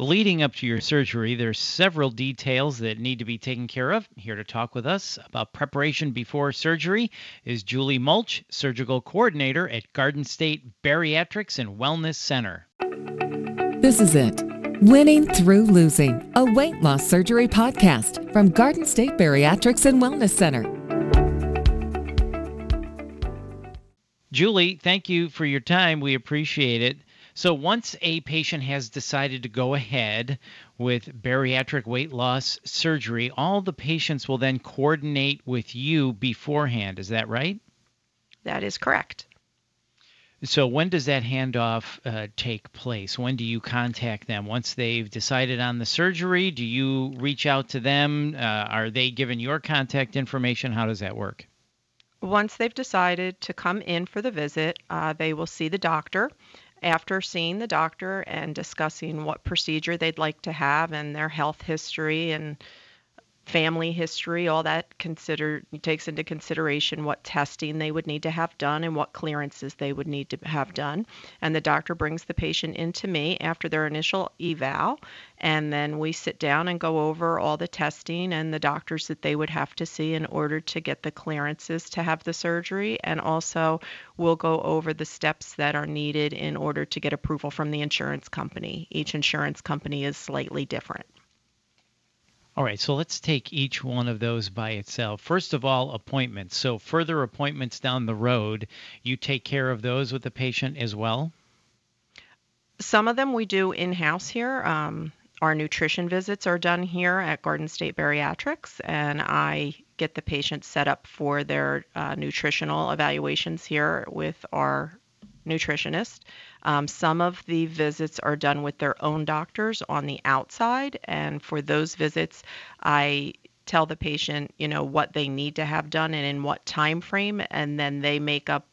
Leading up to your surgery, there's several details that need to be taken care of. Here to talk with us about preparation before surgery is Julie Mulch, surgical coordinator at Garden State Bariatrics and Wellness Center. This is it. Winning Through Losing, a weight loss surgery podcast from Garden State Bariatrics and Wellness Center. Julie, thank you for your time. We appreciate it. So once a patient has decided to go ahead with bariatric weight loss surgery, all the patients will then coordinate with you beforehand. Is that right? That is correct. So when does that handoff uh, take place? When do you contact them? Once they've decided on the surgery, do you reach out to them? Uh, are they given your contact information? How does that work? Once they've decided to come in for the visit, uh, they will see the doctor after seeing the doctor and discussing what procedure they'd like to have and their health history and family history, all that consider takes into consideration what testing they would need to have done and what clearances they would need to have done. And the doctor brings the patient into me after their initial eval, and then we sit down and go over all the testing and the doctors that they would have to see in order to get the clearances to have the surgery. And also, we'll go over the steps that are needed in order to get approval from the insurance company. Each insurance company is slightly different. All right, so let's take each one of those by itself. First of all, appointments. So, further appointments down the road, you take care of those with the patient as well? Some of them we do in house here. Um, our nutrition visits are done here at Garden State Bariatrics, and I get the patient set up for their uh, nutritional evaluations here with our nutritionist. Um, some of the visits are done with their own doctors on the outside, and for those visits, I tell the patient, you know, what they need to have done and in what time frame, and then they make up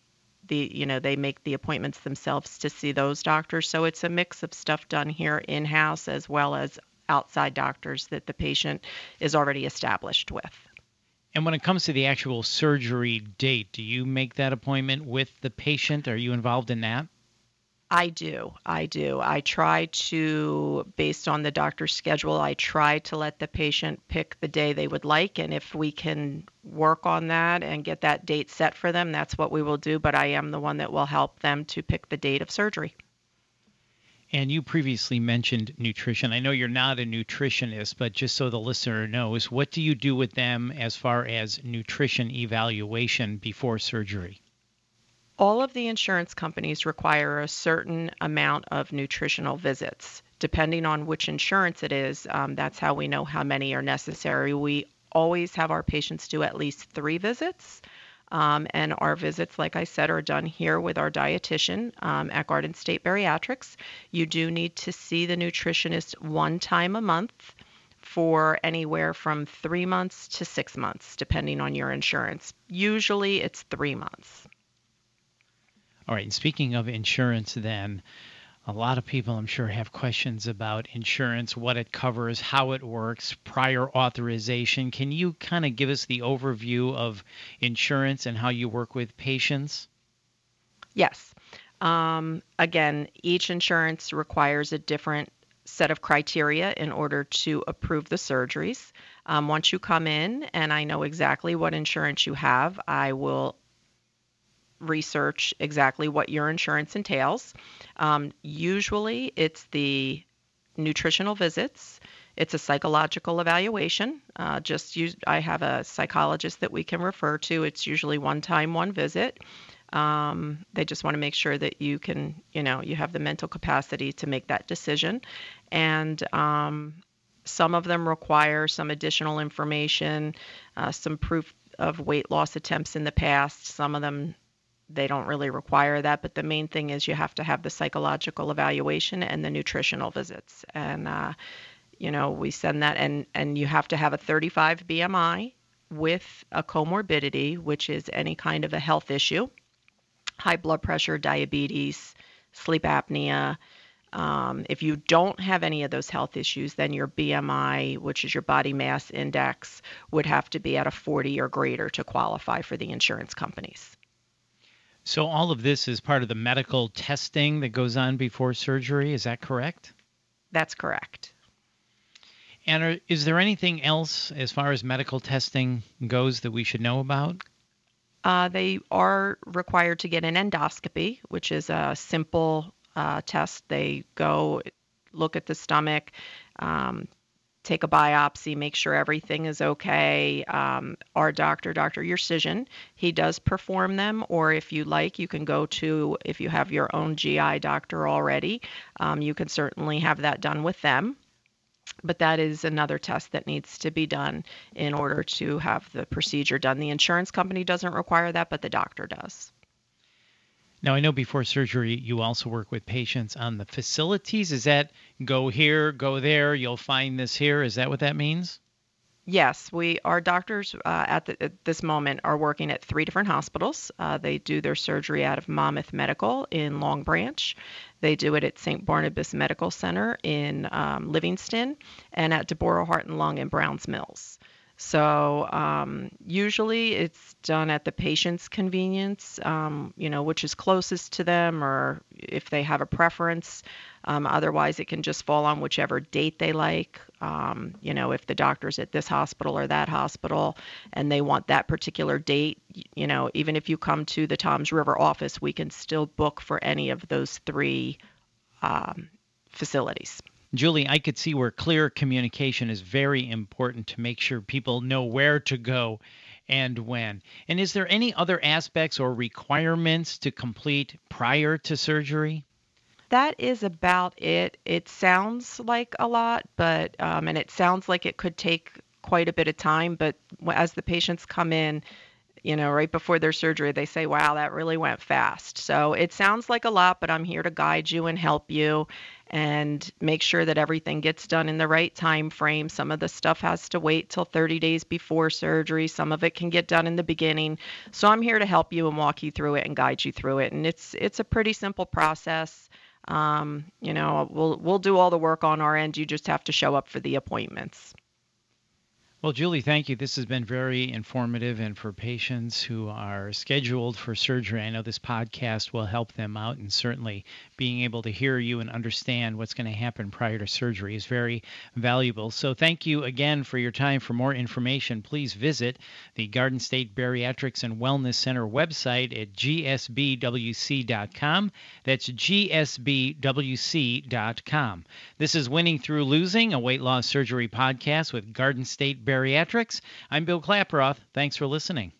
the, you know, they make the appointments themselves to see those doctors. So it's a mix of stuff done here in house as well as outside doctors that the patient is already established with. And when it comes to the actual surgery date, do you make that appointment with the patient? Are you involved in that? I do. I do. I try to, based on the doctor's schedule, I try to let the patient pick the day they would like. And if we can work on that and get that date set for them, that's what we will do. But I am the one that will help them to pick the date of surgery. And you previously mentioned nutrition. I know you're not a nutritionist, but just so the listener knows, what do you do with them as far as nutrition evaluation before surgery? all of the insurance companies require a certain amount of nutritional visits. Depending on which insurance it is, um, that's how we know how many are necessary. We always have our patients do at least three visits. Um, and our visits, like I said, are done here with our dietitian um, at Garden State Bariatrics. You do need to see the nutritionist one time a month for anywhere from three months to six months, depending on your insurance. Usually it's three months. All right. And speaking of insurance, then, a lot of people, I'm sure, have questions about insurance, what it covers, how it works, prior authorization. Can you kind of give us the overview of insurance and how you work with patients? Yes. Um, again, each insurance requires a different set of criteria in order to approve the surgeries. Um, once you come in and I know exactly what insurance you have, I will research exactly what your insurance entails. Um, usually, it's the nutritional visits. It's a psychological evaluation. Uh, just use, I have a psychologist that we can refer to. It's usually one time, one visit. Um, they just want to make sure that you can, you know, you have the mental capacity to make that decision. And um, some of them require some additional information, uh, some proof of weight loss attempts in the past. Some of them they don't really require that, but the main thing is you have to have the psychological evaluation and the nutritional visits. And, uh, you know, we send that, and, and you have to have a 35 BMI with a comorbidity, which is any kind of a health issue high blood pressure, diabetes, sleep apnea. Um, if you don't have any of those health issues, then your BMI, which is your body mass index, would have to be at a 40 or greater to qualify for the insurance companies. So all of this is part of the medical testing that goes on before surgery. Is that correct? That's correct. And are, is there anything else as far as medical testing goes that we should know about? Uh, they are required to get an endoscopy, which is a simple uh, test. They go look at the stomach, um, take a biopsy, make sure everything is okay. Um, our doctor, Dr. Yersijan, he does perform them, or if you like, you can go to, if you have your own GI doctor already, um, you can certainly have that done with them but that is another test that needs to be done in order to have the procedure done. The insurance company doesn't require that, but the doctor does. Now, I know before surgery, you also work with patients on the facilities. Is that go here, go there, you'll find this here? Is that what that means? Yes, we our doctors uh, at, the, at, this moment are working at three different hospitals. Uh, they do their surgery out of Monmouth Medical in Long Branch. They do it at St. Barnabas Medical Center in um, Livingston, and at Deborah Heart and Lung in Browns Mills. So um, usually it's done at the patient's convenience, um, you know, which is closest to them, or if they have a preference. Um, otherwise, it can just fall on whichever date they like. Um, you know, if the doctor's at this hospital or that hospital and they want that particular date, you know, even if you come to the Toms River office, we can still book for any of those three um, facilities. Julie, I could see where clear communication is very important to make sure people know where to go and when. And is there any other aspects or requirements to complete prior to surgery? That is about it. It sounds like a lot, but um, and it sounds like it could take quite a bit of time. But as the patients come in, you know, right before their surgery, they say, wow, that really went fast. So it sounds like a lot, but I'm here to guide you and help you and make sure that everything gets done in the right time frame. Some of the stuff has to wait till 30 days before surgery. Some of it can get done in the beginning. So I'm here to help you and walk you through it and guide you through it. And it's it's a pretty simple process. Um, you know, we'll we'll do all the work on our end. You just have to show up for the appointments. Well, Julie, thank you. This has been very informative, and for patients who are scheduled for surgery, I know this podcast will help them out, and certainly being able to hear you and understand what's going to happen prior to surgery is very valuable. So, thank you again for your time. For more information, please visit the Garden State Bariatrics and Wellness Center website at gsbwc.com. That's gsbwc.com. This is Winning Through Losing, a weight loss surgery podcast with Garden State Bariatrics. I'm Bill Klaproth. Thanks for listening.